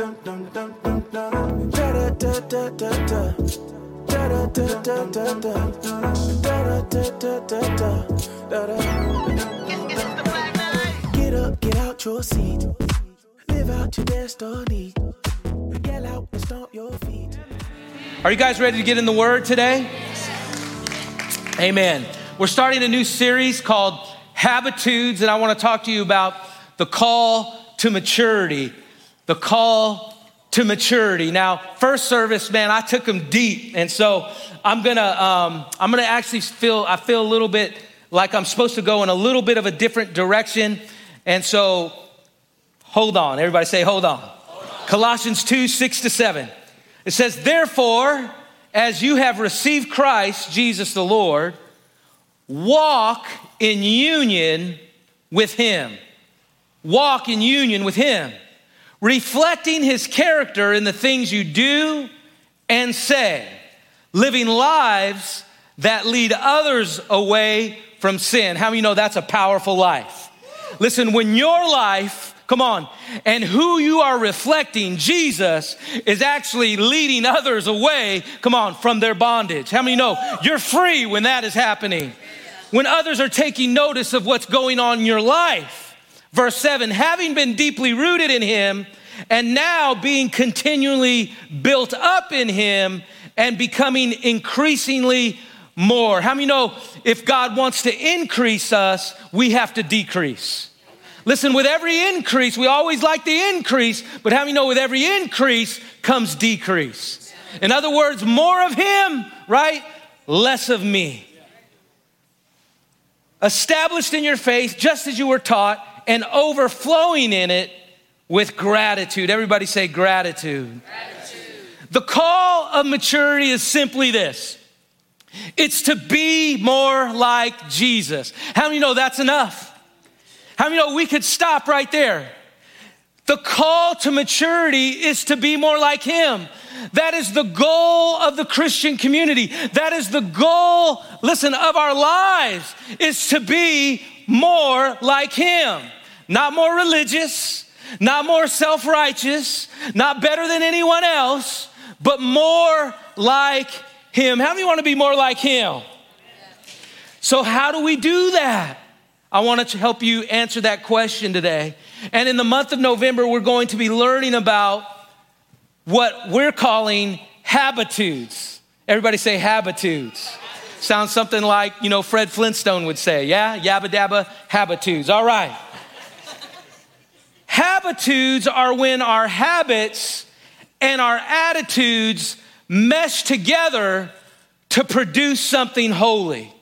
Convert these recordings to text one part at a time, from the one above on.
Get up, get out your seat. Live out your destiny. Get out and stomp your feet. Are you guys ready to get in the Word today? Amen. We're starting a new series called Habitudes, and I want to talk to you about the call to maturity. The call to maturity. Now, first service, man, I took them deep, and so I'm gonna, um, I'm gonna actually feel, I feel a little bit like I'm supposed to go in a little bit of a different direction, and so hold on. Everybody say, hold on. Colossians 2, 6 to 7. It says, Therefore, as you have received Christ, Jesus the Lord, walk in union with him. Walk in union with him, reflecting his character in the things you do and say, living lives that lead others away from sin. How many know that's a powerful life? Listen, when your life, come on, and who you are reflecting, Jesus, is actually leading others away, come on, from their bondage. How many know you're free when that is happening? When others are taking notice of what's going on in your life. Verse 7 having been deeply rooted in him, and now being continually built up in him and becoming increasingly more. How many know if God wants to increase us, we have to decrease? Listen, with every increase, we always like the increase, but how many know with every increase comes decrease? In other words, more of Him, right? Less of me. Established in your faith, just as you were taught, and overflowing in it with gratitude. Everybody say gratitude. gratitude. The call of maturity is simply this it's to be more like Jesus. How many know that's enough? How many know we could stop right there? The call to maturity is to be more like Him. That is the goal of the Christian community. That is the goal, listen, of our lives, is to be more like Him. Not more religious, not more self righteous, not better than anyone else, but more like Him. How many want to be more like Him? So, how do we do that? I want to help you answer that question today. And in the month of November, we're going to be learning about what we're calling habitudes. Everybody say habitudes. Sounds something like, you know, Fred Flintstone would say, yeah? Yabba dabba, habitudes. All right. Habitudes are when our habits and our attitudes mesh together to produce something holy.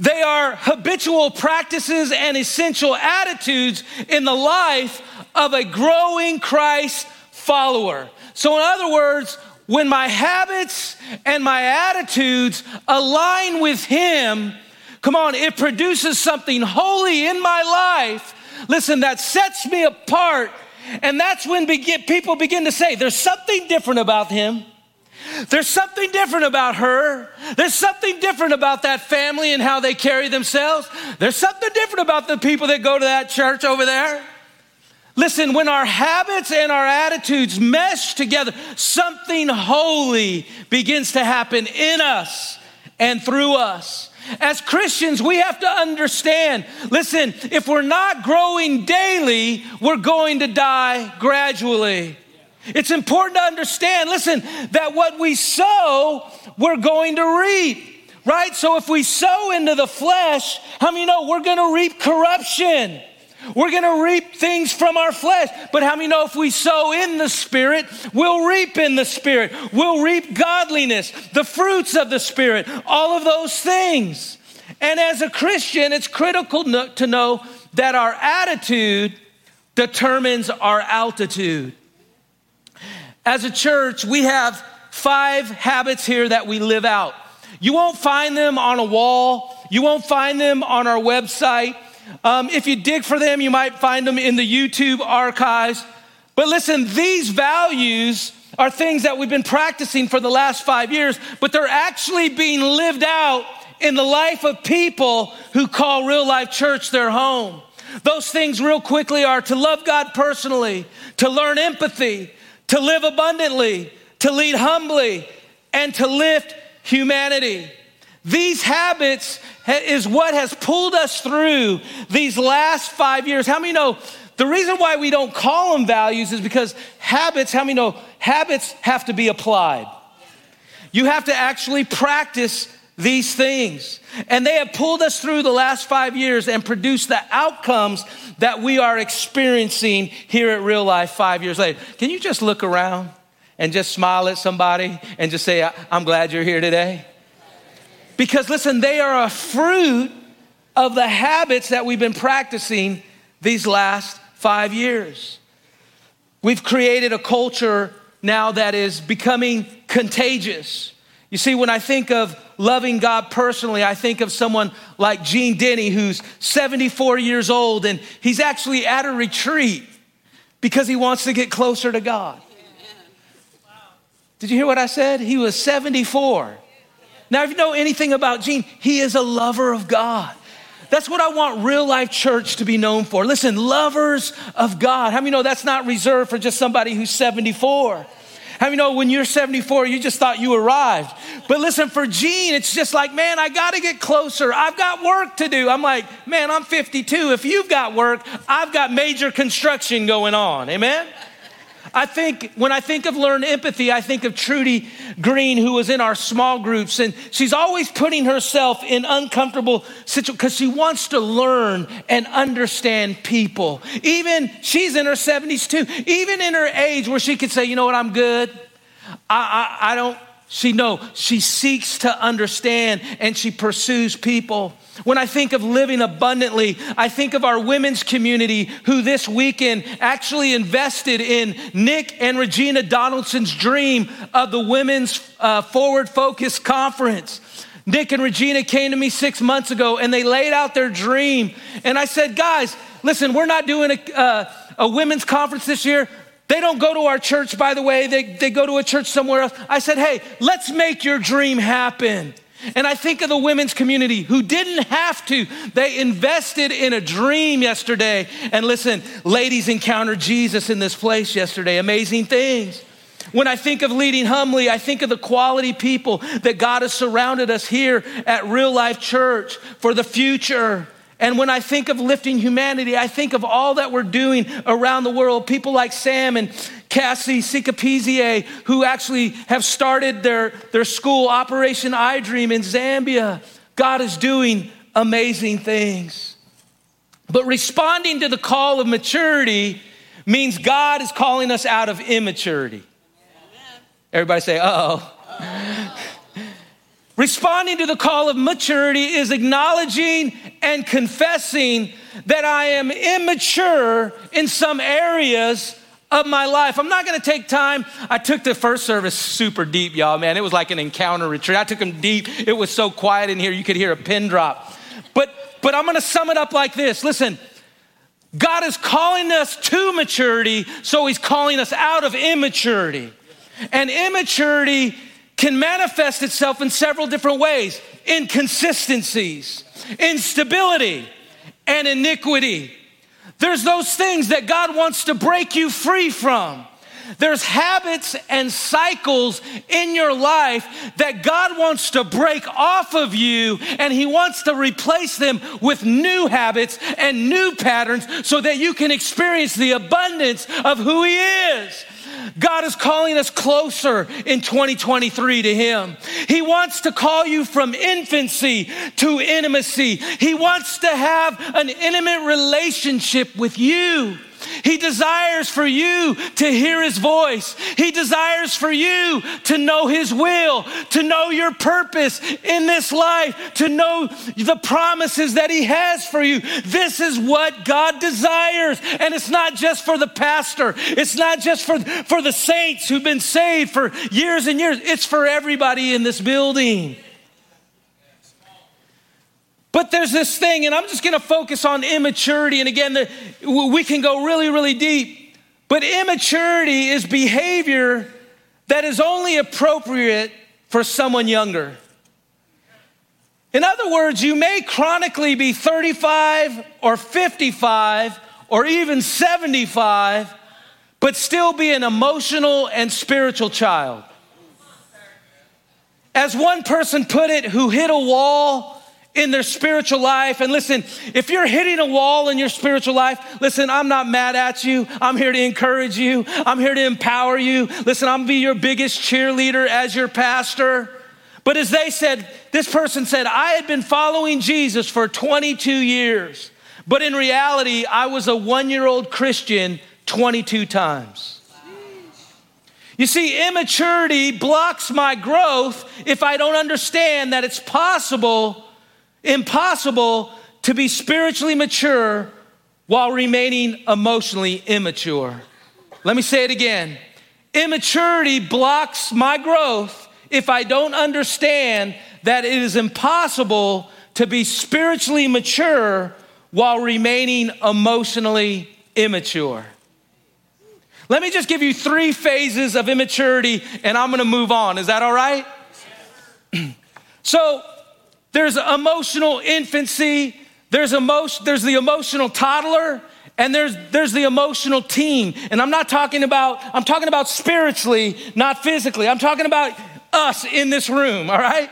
They are habitual practices and essential attitudes in the life of a growing Christ follower. So, in other words, when my habits and my attitudes align with Him, come on, it produces something holy in my life. Listen, that sets me apart. And that's when begin, people begin to say, there's something different about Him. There's something different about her. There's something different about that family and how they carry themselves. There's something different about the people that go to that church over there. Listen, when our habits and our attitudes mesh together, something holy begins to happen in us and through us. As Christians, we have to understand listen, if we're not growing daily, we're going to die gradually. It's important to understand, listen, that what we sow, we're going to reap, right? So if we sow into the flesh, how many know we're going to reap corruption? We're going to reap things from our flesh. But how many know if we sow in the Spirit, we'll reap in the Spirit? We'll reap godliness, the fruits of the Spirit, all of those things. And as a Christian, it's critical to know that our attitude determines our altitude. As a church, we have five habits here that we live out. You won't find them on a wall, you won't find them on our website. Um, if you dig for them, you might find them in the YouTube archives. But listen, these values are things that we've been practicing for the last five years, but they're actually being lived out in the life of people who call real life church their home. Those things, real quickly, are to love God personally, to learn empathy, to live abundantly, to lead humbly, and to lift humanity. These habits is what has pulled us through these last five years. How many know the reason why we don't call them values is because habits, how many know habits have to be applied? You have to actually practice these things. And they have pulled us through the last five years and produced the outcomes that we are experiencing here at Real Life five years later. Can you just look around and just smile at somebody and just say, I'm glad you're here today? Because listen, they are a fruit of the habits that we've been practicing these last five years. We've created a culture now that is becoming contagious. You see, when I think of loving God personally, I think of someone like Gene Denny, who's 74 years old, and he's actually at a retreat because he wants to get closer to God. Did you hear what I said? He was 74. Now, if you know anything about Gene, he is a lover of God. That's what I want real life church to be known for. Listen, lovers of God. How many know that's not reserved for just somebody who's 74? How many know when you're 74, you just thought you arrived? But listen, for Gene, it's just like, man, I got to get closer. I've got work to do. I'm like, man, I'm 52. If you've got work, I've got major construction going on. Amen? I think when I think of learn empathy, I think of Trudy Green, who was in our small groups, and she's always putting herself in uncomfortable situations because she wants to learn and understand people. Even she's in her 70s too, even in her age where she could say, you know what, I'm good. I, I, I don't, she no, she seeks to understand and she pursues people. When I think of living abundantly, I think of our women's community who this weekend actually invested in Nick and Regina Donaldson's dream of the Women's uh, Forward Focus Conference. Nick and Regina came to me six months ago and they laid out their dream. And I said, guys, listen, we're not doing a, uh, a women's conference this year. They don't go to our church, by the way, they, they go to a church somewhere else. I said, hey, let's make your dream happen. And I think of the women's community who didn't have to. They invested in a dream yesterday. And listen, ladies encountered Jesus in this place yesterday. Amazing things. When I think of leading humbly, I think of the quality people that God has surrounded us here at Real Life Church for the future. And when I think of lifting humanity, I think of all that we're doing around the world. People like Sam and Cassie Sikapizie, who actually have started their, their school, Operation I Dream in Zambia. God is doing amazing things. But responding to the call of maturity means God is calling us out of immaturity. Everybody say, uh oh. Responding to the call of maturity is acknowledging and confessing that I am immature in some areas of my life. I'm not gonna take time. I took the first service super deep, y'all, man. It was like an encounter retreat. I took them deep. It was so quiet in here, you could hear a pin drop. But, but I'm gonna sum it up like this listen, God is calling us to maturity, so He's calling us out of immaturity. And immaturity can manifest itself in several different ways inconsistencies, instability, and iniquity. There's those things that God wants to break you free from. There's habits and cycles in your life that God wants to break off of you, and He wants to replace them with new habits and new patterns so that you can experience the abundance of who He is. God is calling us closer in 2023 to Him. He wants to call you from infancy to intimacy. He wants to have an intimate relationship with you. He desires for you to hear his voice. He desires for you to know his will, to know your purpose in this life, to know the promises that he has for you. This is what God desires. And it's not just for the pastor, it's not just for, for the saints who've been saved for years and years, it's for everybody in this building. But there's this thing, and I'm just gonna focus on immaturity. And again, the, we can go really, really deep. But immaturity is behavior that is only appropriate for someone younger. In other words, you may chronically be 35 or 55 or even 75, but still be an emotional and spiritual child. As one person put it, who hit a wall in their spiritual life. And listen, if you're hitting a wall in your spiritual life, listen, I'm not mad at you. I'm here to encourage you. I'm here to empower you. Listen, I'm gonna be your biggest cheerleader as your pastor. But as they said, this person said, I had been following Jesus for 22 years, but in reality, I was a one year old Christian 22 times. You see, immaturity blocks my growth if I don't understand that it's possible, impossible to be spiritually mature while remaining emotionally immature. Let me say it again. Immaturity blocks my growth if I don't understand that it is impossible to be spiritually mature while remaining emotionally immature. Let me just give you three phases of immaturity and I'm gonna move on. Is that all right? so there's emotional infancy, there's, emotion, there's the emotional toddler, and there's, there's the emotional teen. And I'm not talking about, I'm talking about spiritually, not physically. I'm talking about us in this room, all right?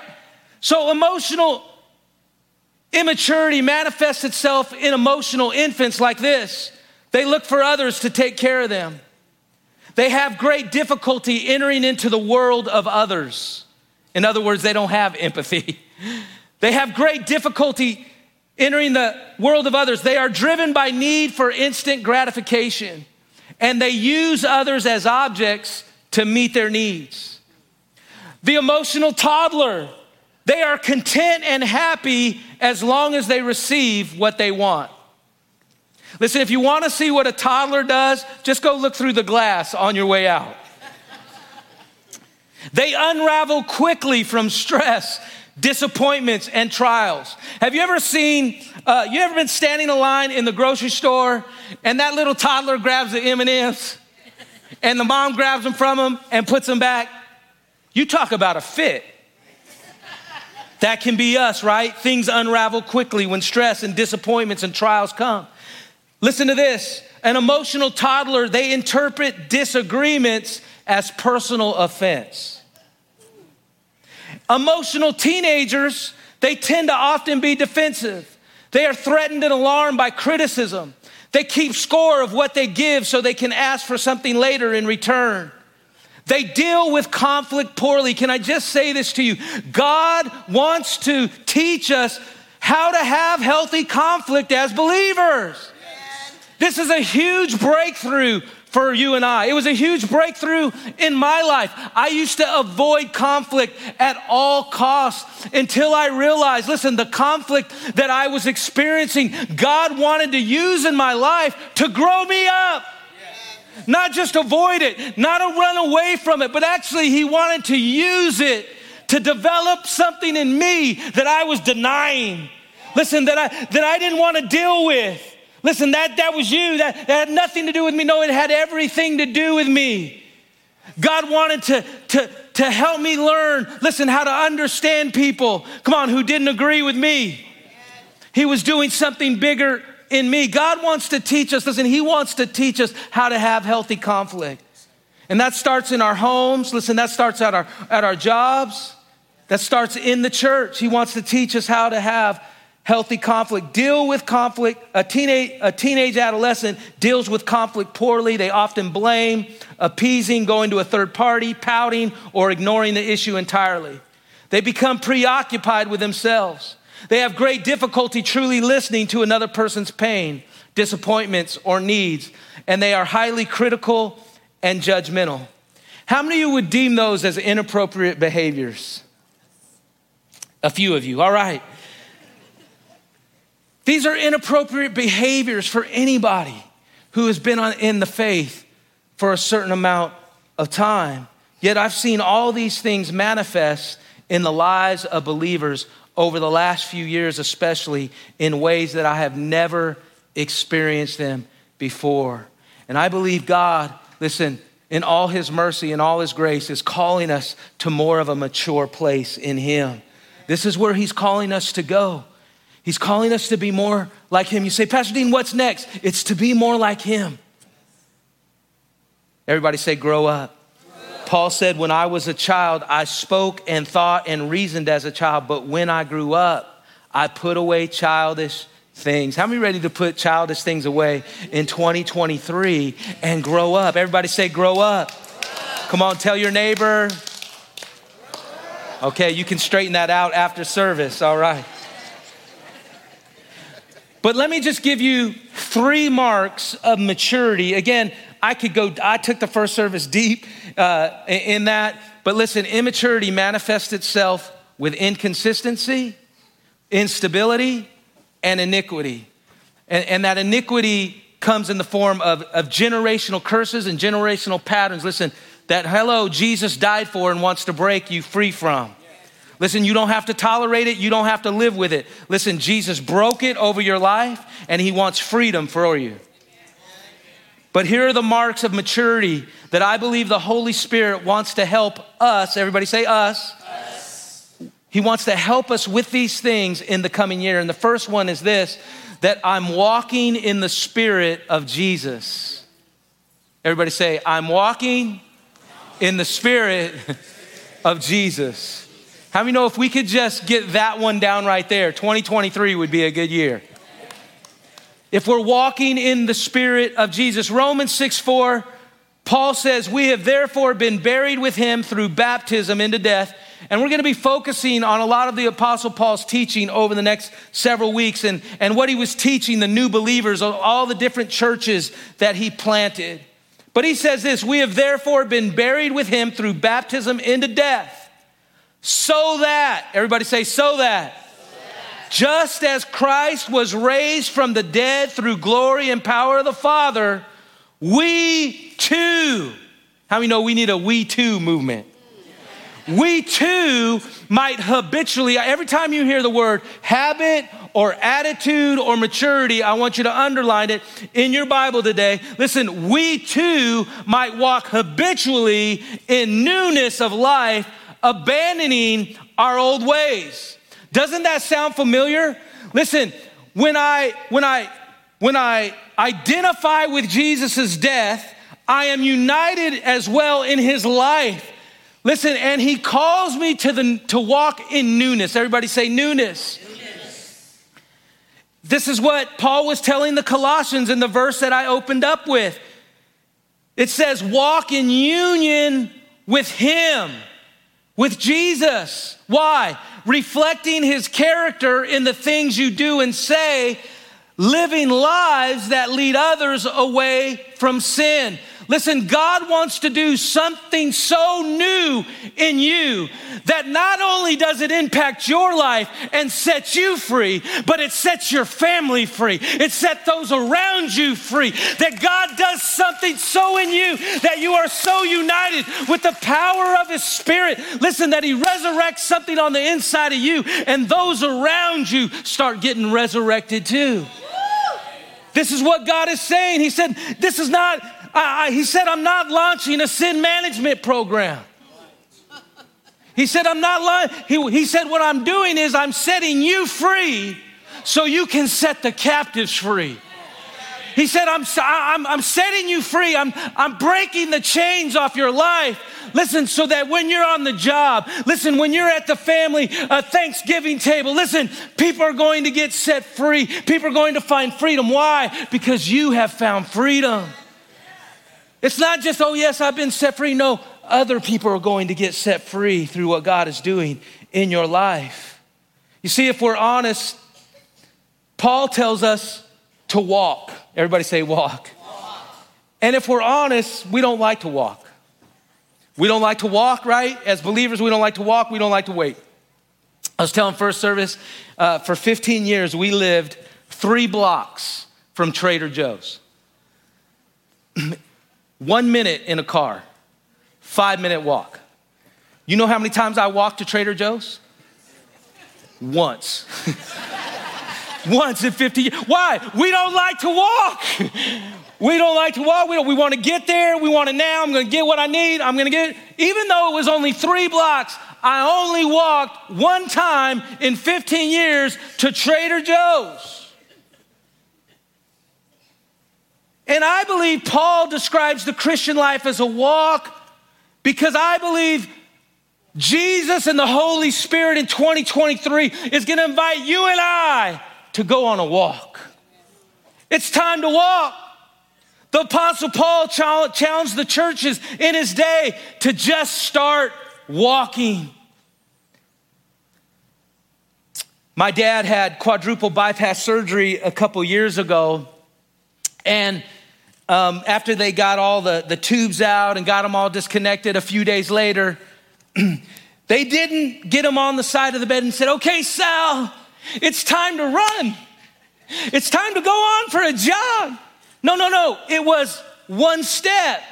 So, emotional immaturity manifests itself in emotional infants like this. They look for others to take care of them. They have great difficulty entering into the world of others. In other words, they don't have empathy. They have great difficulty entering the world of others. They are driven by need for instant gratification, and they use others as objects to meet their needs the emotional toddler. They are content and happy as long as they receive what they want. Listen, if you want to see what a toddler does, just go look through the glass on your way out. they unravel quickly from stress, disappointments, and trials. Have you ever seen, uh, you ever been standing in line in the grocery store and that little toddler grabs the M&Ms and the mom grabs them from him and puts them back? You talk about a fit. That can be us, right? Things unravel quickly when stress and disappointments and trials come. Listen to this an emotional toddler, they interpret disagreements as personal offense. Emotional teenagers, they tend to often be defensive. They are threatened and alarmed by criticism. They keep score of what they give so they can ask for something later in return. They deal with conflict poorly. Can I just say this to you? God wants to teach us how to have healthy conflict as believers. This is a huge breakthrough for you and I. It was a huge breakthrough in my life. I used to avoid conflict at all costs until I realized listen, the conflict that I was experiencing, God wanted to use in my life to grow me up. Not just avoid it, not to run away from it, but actually, he wanted to use it to develop something in me that I was denying. Listen, that I, that I didn't want to deal with. Listen, that, that was you. That, that had nothing to do with me. No, it had everything to do with me. God wanted to, to, to help me learn, listen, how to understand people, come on, who didn't agree with me. He was doing something bigger in me. God wants to teach us, listen, He wants to teach us how to have healthy conflict. And that starts in our homes. Listen, that starts at our, at our jobs. That starts in the church. He wants to teach us how to have healthy conflict. Deal with conflict. A teenage, a teenage adolescent deals with conflict poorly. They often blame, appeasing, going to a third party, pouting, or ignoring the issue entirely. They become preoccupied with themselves. They have great difficulty truly listening to another person's pain, disappointments, or needs, and they are highly critical and judgmental. How many of you would deem those as inappropriate behaviors? A few of you, all right. These are inappropriate behaviors for anybody who has been in the faith for a certain amount of time. Yet I've seen all these things manifest in the lives of believers over the last few years, especially in ways that I have never experienced them before. And I believe God, listen, in all his mercy and all his grace, is calling us to more of a mature place in him. This is where He's calling us to go. He's calling us to be more like Him. You say, Pastor Dean, what's next? It's to be more like Him. Everybody say, grow up. Paul said, When I was a child, I spoke and thought and reasoned as a child, but when I grew up, I put away childish things. How many ready to put childish things away in 2023 and grow up? Everybody say, grow up. Come on, tell your neighbor. Okay, you can straighten that out after service, all right. But let me just give you three marks of maturity. Again, I could go, I took the first service deep uh, in that. But listen, immaturity manifests itself with inconsistency, instability, and iniquity. And, and that iniquity comes in the form of, of generational curses and generational patterns. Listen, that hello, Jesus died for and wants to break you free from. Listen, you don't have to tolerate it, you don't have to live with it. Listen, Jesus broke it over your life and he wants freedom for you. But here are the marks of maturity that I believe the Holy Spirit wants to help us. Everybody say us. us. He wants to help us with these things in the coming year. And the first one is this that I'm walking in the Spirit of Jesus. Everybody say, I'm walking in the Spirit of Jesus. How many know if we could just get that one down right there, 2023 would be a good year? if we're walking in the spirit of Jesus. Romans 6 4, Paul says, We have therefore been buried with him through baptism into death. And we're going to be focusing on a lot of the Apostle Paul's teaching over the next several weeks and, and what he was teaching the new believers, of all the different churches that he planted. But he says this We have therefore been buried with him through baptism into death, so that, everybody say, so that just as Christ was raised from the dead through glory and power of the Father, we too, how many know we need a we too movement? We too might habitually, every time you hear the word habit or attitude or maturity, I want you to underline it in your Bible today. Listen, we too might walk habitually in newness of life, abandoning our old ways. Doesn't that sound familiar? Listen, when I when I when I identify with Jesus' death, I am united as well in his life. Listen, and he calls me to the to walk in newness. Everybody say newness. newness. This is what Paul was telling the Colossians in the verse that I opened up with. It says, walk in union with him, with Jesus. Why? reflecting his character in the things you do and say, living lives that lead others away from sin. Listen, God wants to do something so new in you that not only does it impact your life and set you free, but it sets your family free. It sets those around you free. That God does something so in you that you are so united with the power of His Spirit. Listen, that He resurrects something on the inside of you, and those around you start getting resurrected too. This is what God is saying. He said, This is not I, I, he said, I'm not launching a sin management program. He said, I'm not lying. He, he said, What I'm doing is I'm setting you free so you can set the captives free. He said, I'm, I'm, I'm setting you free. I'm, I'm breaking the chains off your life. Listen, so that when you're on the job, listen, when you're at the family uh, Thanksgiving table, listen, people are going to get set free. People are going to find freedom. Why? Because you have found freedom. It's not just, oh, yes, I've been set free. No, other people are going to get set free through what God is doing in your life. You see, if we're honest, Paul tells us to walk. Everybody say walk. And if we're honest, we don't like to walk. We don't like to walk, right? As believers, we don't like to walk, we don't like to wait. I was telling first service, uh, for 15 years, we lived three blocks from Trader Joe's. One minute in a car, five minute walk. You know how many times I walked to Trader Joe's? Once. Once in 50 years. Why? We don't like to walk. We don't like to walk. We, we want to get there. We want to now. I'm going to get what I need. I'm going to get, it. even though it was only three blocks, I only walked one time in 15 years to Trader Joe's. And I believe Paul describes the Christian life as a walk because I believe Jesus and the Holy Spirit in 2023 is going to invite you and I to go on a walk. It's time to walk. The Apostle Paul challenged the churches in his day to just start walking. My dad had quadruple bypass surgery a couple years ago, and um, after they got all the, the tubes out and got them all disconnected a few days later, they didn't get him on the side of the bed and said, Okay, Sal, it's time to run. It's time to go on for a jog. No, no, no. It was one step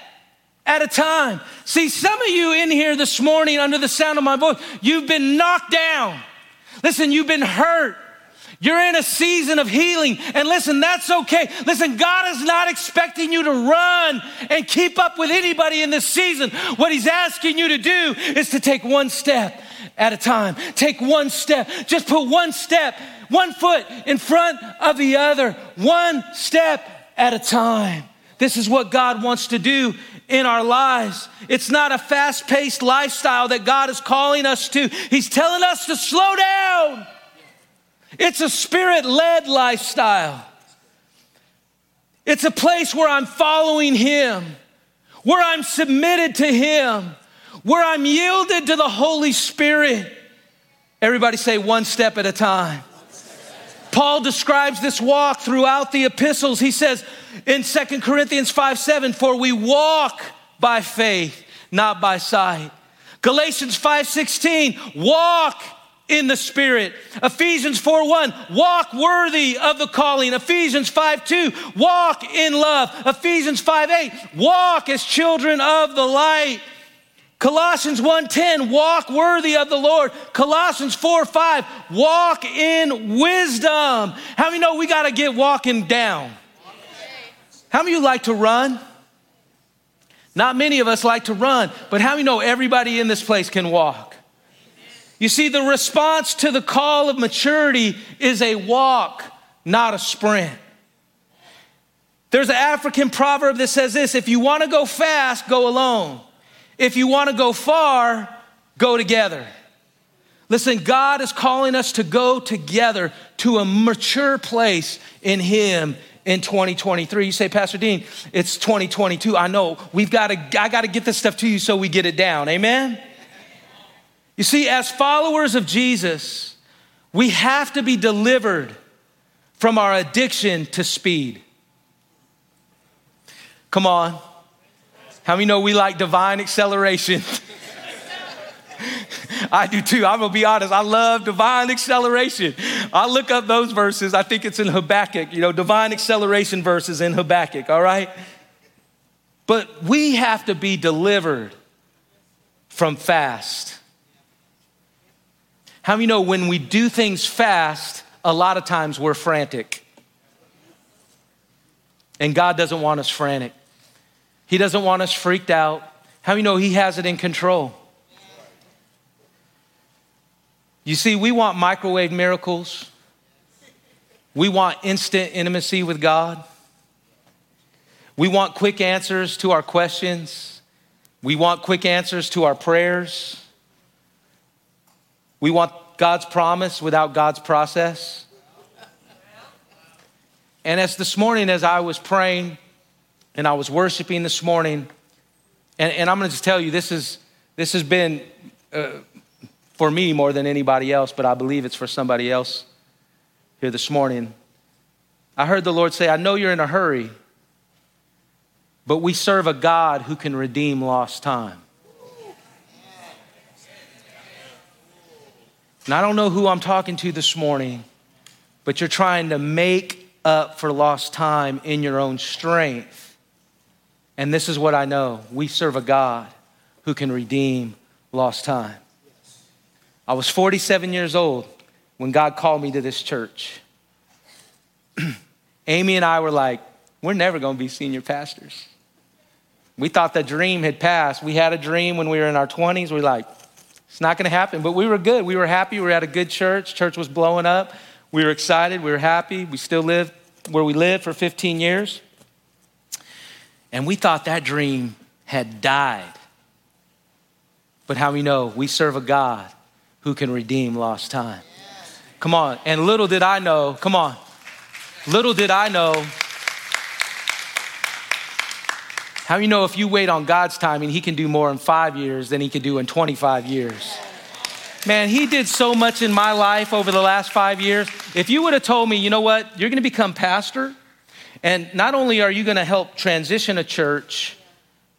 at a time. See, some of you in here this morning, under the sound of my voice, you've been knocked down. Listen, you've been hurt. You're in a season of healing. And listen, that's okay. Listen, God is not expecting you to run and keep up with anybody in this season. What He's asking you to do is to take one step at a time. Take one step. Just put one step, one foot in front of the other, one step at a time. This is what God wants to do in our lives. It's not a fast paced lifestyle that God is calling us to. He's telling us to slow down. It's a spirit led lifestyle. It's a place where I'm following Him, where I'm submitted to Him, where I'm yielded to the Holy Spirit. Everybody say one step at a time. Paul describes this walk throughout the epistles. He says in Second Corinthians 5 7, for we walk by faith, not by sight. Galatians 5 16, walk in the spirit. Ephesians 4 1, walk worthy of the calling. Ephesians 5 2, walk in love. Ephesians 5 8, walk as children of the light. Colossians 1:10 walk worthy of the Lord. Colossians 4:5 walk in wisdom. How many know we got to get walking down? How many of you like to run? Not many of us like to run, but how many know everybody in this place can walk? You see, the response to the call of maturity is a walk, not a sprint. There's an African proverb that says this if you want to go fast, go alone. If you want to go far, go together. Listen, God is calling us to go together to a mature place in Him in 2023. You say, Pastor Dean, it's 2022. I know we've got to, I got to get this stuff to you so we get it down. Amen? You see, as followers of Jesus, we have to be delivered from our addiction to speed. Come on. How many know we like divine acceleration? I do too. I'm gonna be honest. I love divine acceleration. I look up those verses. I think it's in Habakkuk, you know, divine acceleration verses in Habakkuk, all right? But we have to be delivered from fast. How many know when we do things fast, a lot of times we're frantic? And God doesn't want us frantic. He doesn't want us freaked out. How you know He has it in control? You see, we want microwave miracles. We want instant intimacy with God. We want quick answers to our questions. We want quick answers to our prayers. We want God's promise without God's process. And as this morning, as I was praying, and I was worshiping this morning. And, and I'm going to just tell you, this, is, this has been uh, for me more than anybody else, but I believe it's for somebody else here this morning. I heard the Lord say, I know you're in a hurry, but we serve a God who can redeem lost time. And I don't know who I'm talking to this morning, but you're trying to make up for lost time in your own strength. And this is what I know we serve a God who can redeem lost time. I was 47 years old when God called me to this church. Amy and I were like, we're never going to be senior pastors. We thought the dream had passed. We had a dream when we were in our 20s. We are like, It's not going to happen. But we were good. We were happy. We were at a good church. Church was blowing up. We were excited. We were happy. We still live where we lived for 15 years. And we thought that dream had died. But how we know we serve a God who can redeem lost time. Come on. And little did I know, come on. Little did I know. How you know if you wait on God's timing, He can do more in five years than He could do in 25 years? Man, He did so much in my life over the last five years. If you would have told me, you know what, you're gonna become pastor, and not only are you gonna help transition a church,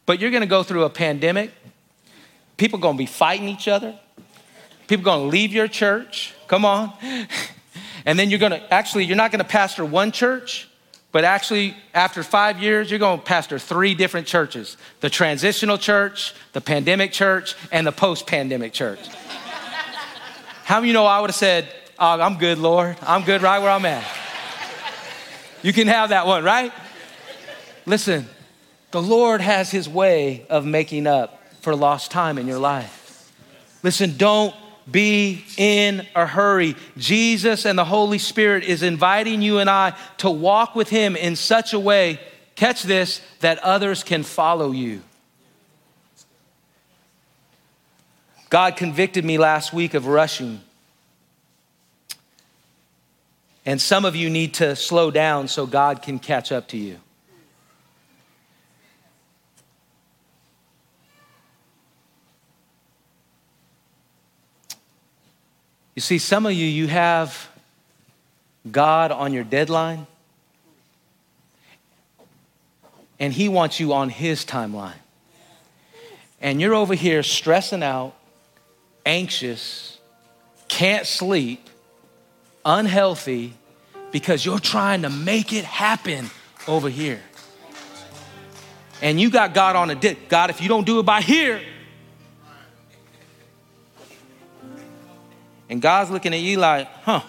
but you're gonna go through a pandemic, people gonna be fighting each other, people gonna leave your church, come on. And then you're gonna, actually, you're not gonna pastor one church, but actually, after five years, you're gonna pastor three different churches the transitional church, the pandemic church, and the post pandemic church. How many you know I would have said, oh, I'm good, Lord. I'm good right where I'm at. You can have that one, right? Listen, the Lord has his way of making up for lost time in your life. Listen, don't be in a hurry. Jesus and the Holy Spirit is inviting you and I to walk with him in such a way, catch this, that others can follow you. God convicted me last week of rushing. And some of you need to slow down so God can catch up to you. You see, some of you, you have God on your deadline, and He wants you on His timeline. And you're over here stressing out, anxious, can't sleep, unhealthy, because you're trying to make it happen over here. And you got God on a dick. God, if you don't do it by here, And God's looking at you like, huh.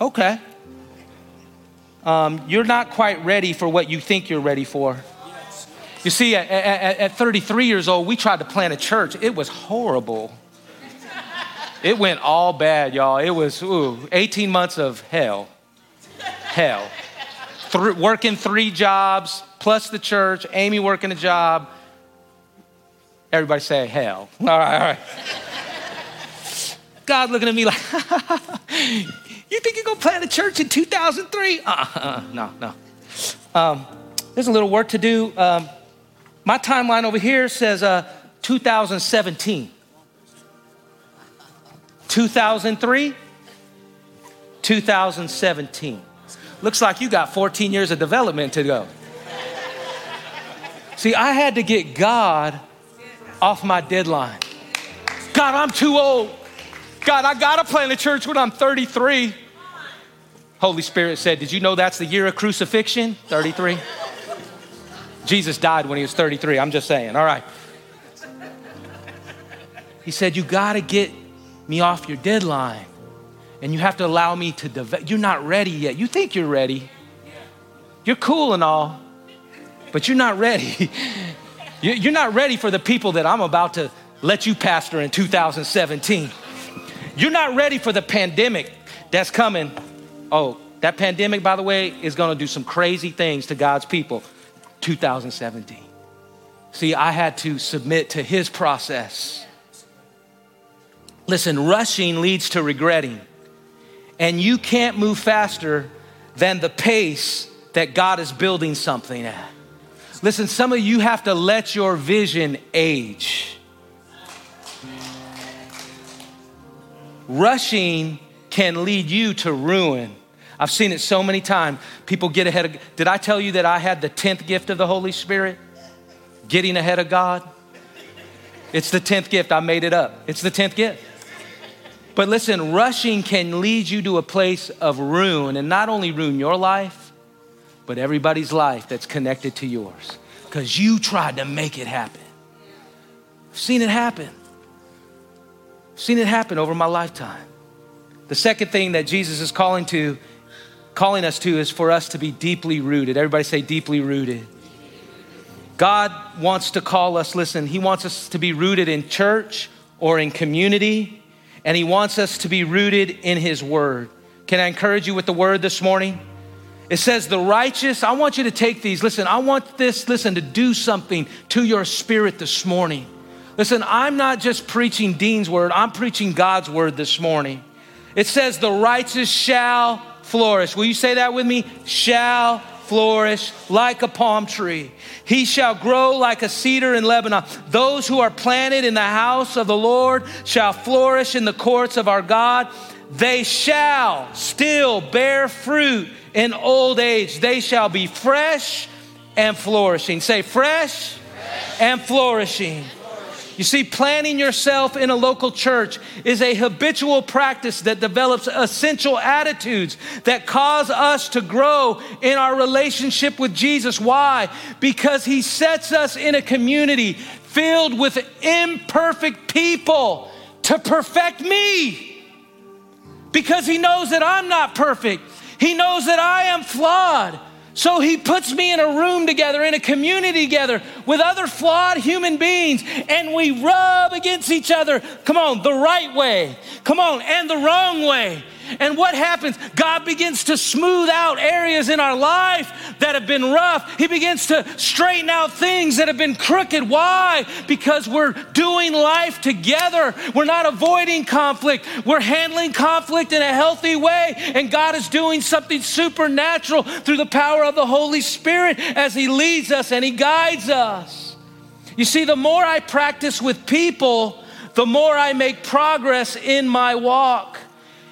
Okay. Um, you're not quite ready for what you think you're ready for. You see, at, at, at 33 years old, we tried to plant a church. It was horrible. It went all bad, y'all. It was ooh, 18 months of hell. Hell. Th- working three jobs, plus the church, Amy working a job, Everybody say hell. All right, all right. God looking at me like, you think you're gonna plant a church in 2003? Uh-uh, no, no. Um, there's a little work to do. Um, my timeline over here says uh, 2017. 2003, 2017. Looks like you got 14 years of development to go. See, I had to get God off my deadline. God, I'm too old. God, I gotta plant a church when I'm 33. Holy Spirit said, Did you know that's the year of crucifixion? 33. Jesus died when he was 33. I'm just saying. All right. He said, You gotta get me off your deadline. And you have to allow me to develop. You're not ready yet. You think you're ready. You're cool and all, but you're not ready. You're not ready for the people that I'm about to let you pastor in 2017. You're not ready for the pandemic that's coming. Oh, that pandemic, by the way, is going to do some crazy things to God's people. 2017. See, I had to submit to his process. Listen, rushing leads to regretting. And you can't move faster than the pace that God is building something at. Listen, some of you have to let your vision age. Rushing can lead you to ruin. I've seen it so many times. People get ahead of Did I tell you that I had the 10th gift of the Holy Spirit? Getting ahead of God? It's the 10th gift. I made it up. It's the 10th gift. But listen, rushing can lead you to a place of ruin and not only ruin your life, but everybody's life that's connected to yours because you tried to make it happen. I've seen it happen. I've seen it happen over my lifetime. The second thing that Jesus is calling to calling us to is for us to be deeply rooted. Everybody say deeply rooted. God wants to call us, listen, He wants us to be rooted in church or in community, and He wants us to be rooted in His Word. Can I encourage you with the Word this morning? It says, the righteous, I want you to take these. Listen, I want this, listen, to do something to your spirit this morning. Listen, I'm not just preaching Dean's word, I'm preaching God's word this morning. It says, the righteous shall flourish. Will you say that with me? Shall flourish like a palm tree. He shall grow like a cedar in Lebanon. Those who are planted in the house of the Lord shall flourish in the courts of our God. They shall still bear fruit in old age. They shall be fresh and flourishing. Say, fresh, fresh. and flourishing. You see, planting yourself in a local church is a habitual practice that develops essential attitudes that cause us to grow in our relationship with Jesus. Why? Because He sets us in a community filled with imperfect people to perfect me. Because He knows that I'm not perfect, He knows that I am flawed. So he puts me in a room together, in a community together with other flawed human beings, and we rub against each other. Come on, the right way. Come on, and the wrong way. And what happens? God begins to smooth out areas in our life that have been rough. He begins to straighten out things that have been crooked. Why? Because we're doing life together. We're not avoiding conflict. We're handling conflict in a healthy way. And God is doing something supernatural through the power of the Holy Spirit as He leads us and He guides us. You see, the more I practice with people, the more I make progress in my walk.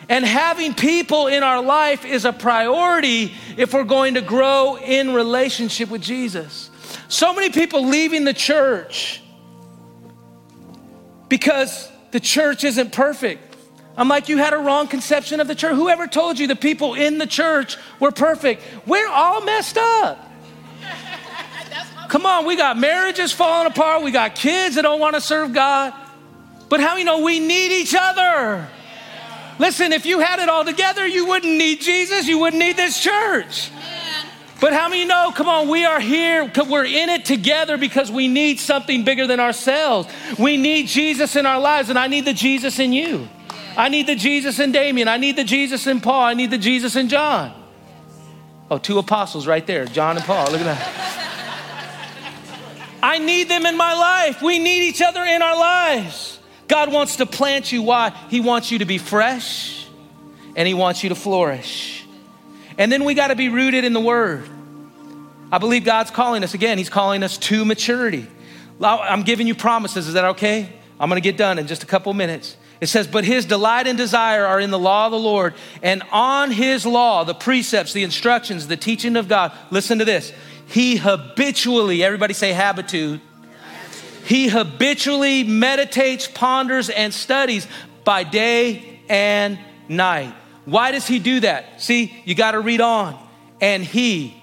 And having people in our life is a priority if we're going to grow in relationship with Jesus. So many people leaving the church because the church isn't perfect. I'm like, you had a wrong conception of the church. Whoever told you the people in the church were perfect? We're all messed up. Come on, we got marriages falling apart. We got kids that don't want to serve God. But how you know we need each other? Listen, if you had it all together, you wouldn't need Jesus, you wouldn't need this church. But how many know, come on, we are here, we're in it together because we need something bigger than ourselves. We need Jesus in our lives, and I need the Jesus in you. I need the Jesus in Damien. I need the Jesus in Paul. I need the Jesus in John. Oh, two apostles right there, John and Paul. Look at that. I need them in my life. We need each other in our lives. God wants to plant you. Why? He wants you to be fresh and He wants you to flourish. And then we got to be rooted in the Word. I believe God's calling us again, He's calling us to maturity. I'm giving you promises. Is that okay? I'm going to get done in just a couple minutes. It says, But his delight and desire are in the law of the Lord, and on his law, the precepts, the instructions, the teaching of God. Listen to this. He habitually, everybody say habitude he habitually meditates, ponders, and studies by day and night. Why does he do that? See, you got to read on. And he,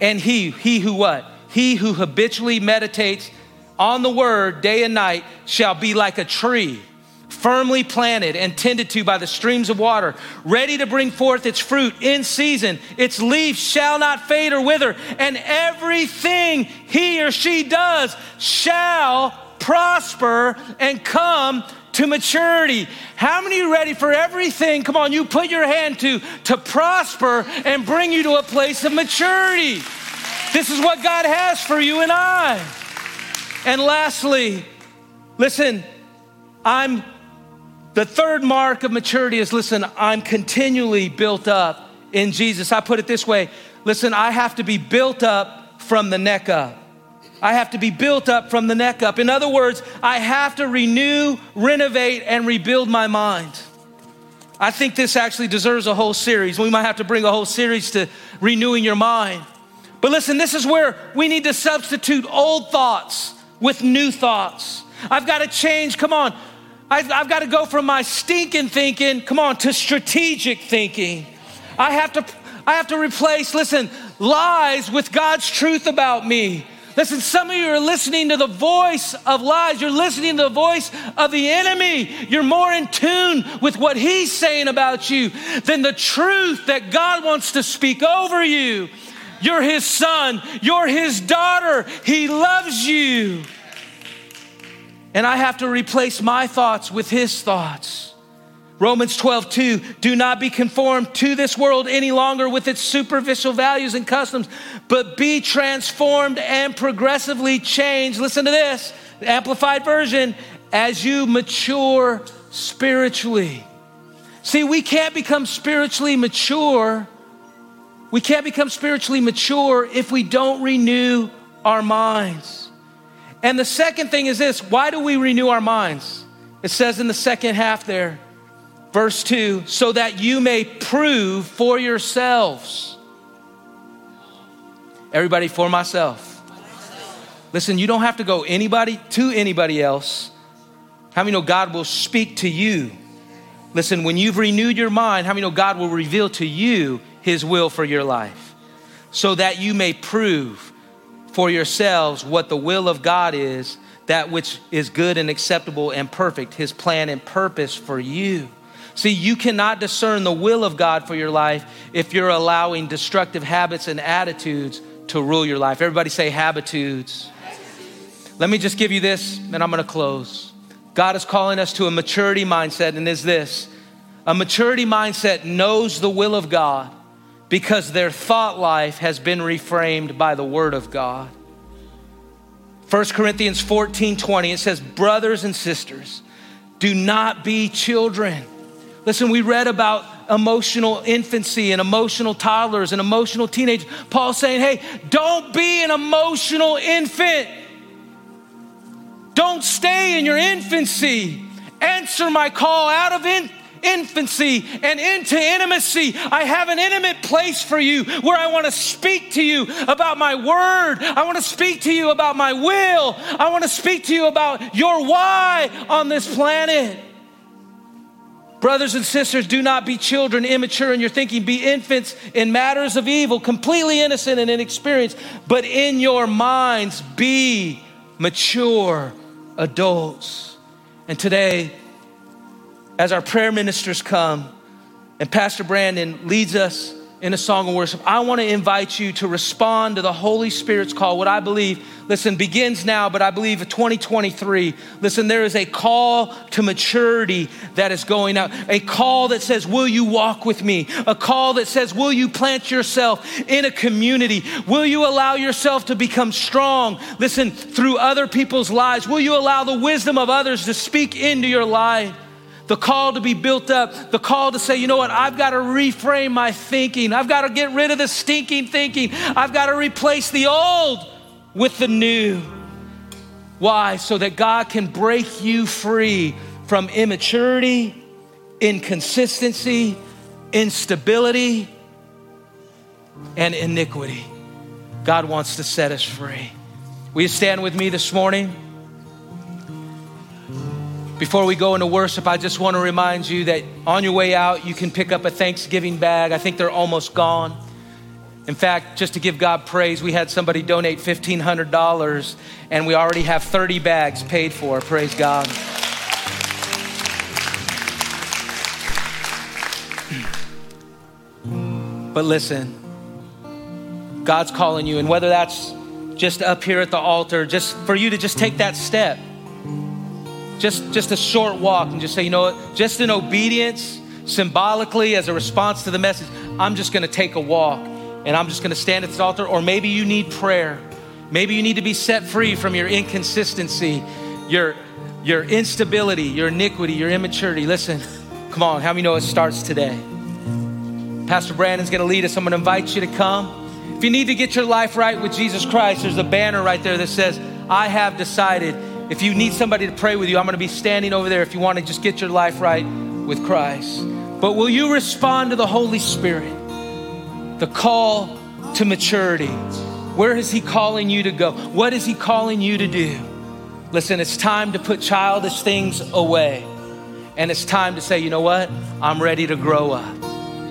and he, he who what? He who habitually meditates on the word day and night shall be like a tree firmly planted and tended to by the streams of water, ready to bring forth its fruit in season. Its leaf shall not fade or wither, and everything he or she does shall prosper and come to maturity. How many are ready for everything? Come on, you put your hand to to prosper and bring you to a place of maturity. This is what God has for you and I. And lastly, listen, I'm the third mark of maturity is listen, I'm continually built up in Jesus. I put it this way listen, I have to be built up from the neck up. I have to be built up from the neck up. In other words, I have to renew, renovate, and rebuild my mind. I think this actually deserves a whole series. We might have to bring a whole series to renewing your mind. But listen, this is where we need to substitute old thoughts with new thoughts. I've got to change, come on, I've, I've got to go from my stinking thinking, come on, to strategic thinking. I have to, I have to replace, listen, lies with God's truth about me. Listen, some of you are listening to the voice of lies. You're listening to the voice of the enemy. You're more in tune with what he's saying about you than the truth that God wants to speak over you. You're his son. You're his daughter. He loves you. And I have to replace my thoughts with his thoughts. Romans 12, 2, do not be conformed to this world any longer with its superficial values and customs, but be transformed and progressively changed. Listen to this, amplified version, as you mature spiritually. See, we can't become spiritually mature. We can't become spiritually mature if we don't renew our minds. And the second thing is this why do we renew our minds? It says in the second half there, Verse 2 so that you may prove for yourselves. Everybody, for myself. Listen, you don't have to go anybody to anybody else. How many know God will speak to you? Listen, when you've renewed your mind, how many know God will reveal to you his will for your life? So that you may prove for yourselves what the will of God is, that which is good and acceptable and perfect, his plan and purpose for you. See, you cannot discern the will of God for your life if you're allowing destructive habits and attitudes to rule your life. Everybody say habitudes. Let me just give you this, and I'm going to close. God is calling us to a maturity mindset, and is this a maturity mindset knows the will of God because their thought life has been reframed by the Word of God. 1 Corinthians 14 20, it says, Brothers and sisters, do not be children Listen, we read about emotional infancy and emotional toddlers and emotional teenagers. Paul's saying, hey, don't be an emotional infant. Don't stay in your infancy. Answer my call out of in- infancy and into intimacy. I have an intimate place for you where I want to speak to you about my word. I want to speak to you about my will. I want to speak to you about your why on this planet. Brothers and sisters, do not be children, immature in your thinking. Be infants in matters of evil, completely innocent and inexperienced. But in your minds, be mature adults. And today, as our prayer ministers come and Pastor Brandon leads us in a song of worship, I want to invite you to respond to the Holy Spirit's call. What I believe, listen, begins now, but I believe 2023. Listen, there is a call to maturity that is going out. A call that says, Will you walk with me? A call that says, Will you plant yourself in a community? Will you allow yourself to become strong? Listen, through other people's lives. Will you allow the wisdom of others to speak into your life? The call to be built up, the call to say, you know what, I've got to reframe my thinking. I've got to get rid of the stinking thinking. I've got to replace the old with the new. Why? So that God can break you free from immaturity, inconsistency, instability, and iniquity. God wants to set us free. Will you stand with me this morning? Before we go into worship, I just want to remind you that on your way out, you can pick up a Thanksgiving bag. I think they're almost gone. In fact, just to give God praise, we had somebody donate $1,500 and we already have 30 bags paid for. Praise God. But listen, God's calling you, and whether that's just up here at the altar, just for you to just take that step just, just a short walk and just say, you know what, just in obedience, symbolically, as a response to the message, I'm just gonna take a walk and I'm just gonna stand at this altar. Or maybe you need prayer. Maybe you need to be set free from your inconsistency, your, your instability, your iniquity, your immaturity. Listen, come on, how many know it starts today? Pastor Brandon's gonna lead us. I'm gonna invite you to come. If you need to get your life right with Jesus Christ, there's a banner right there that says, I have decided if you need somebody to pray with you, I'm going to be standing over there if you want to just get your life right with Christ. But will you respond to the Holy Spirit? The call to maturity. Where is He calling you to go? What is He calling you to do? Listen, it's time to put childish things away. And it's time to say, you know what? I'm ready to grow up.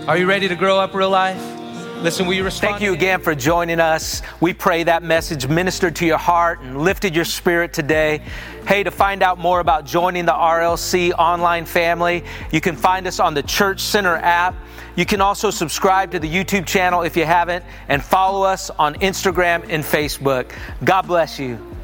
Are you ready to grow up real life? Listen, will you respond? Thank you again for joining us. We pray that message ministered to your heart and lifted your spirit today. Hey, to find out more about joining the RLC online family, you can find us on the Church Center app. You can also subscribe to the YouTube channel if you haven't, and follow us on Instagram and Facebook. God bless you.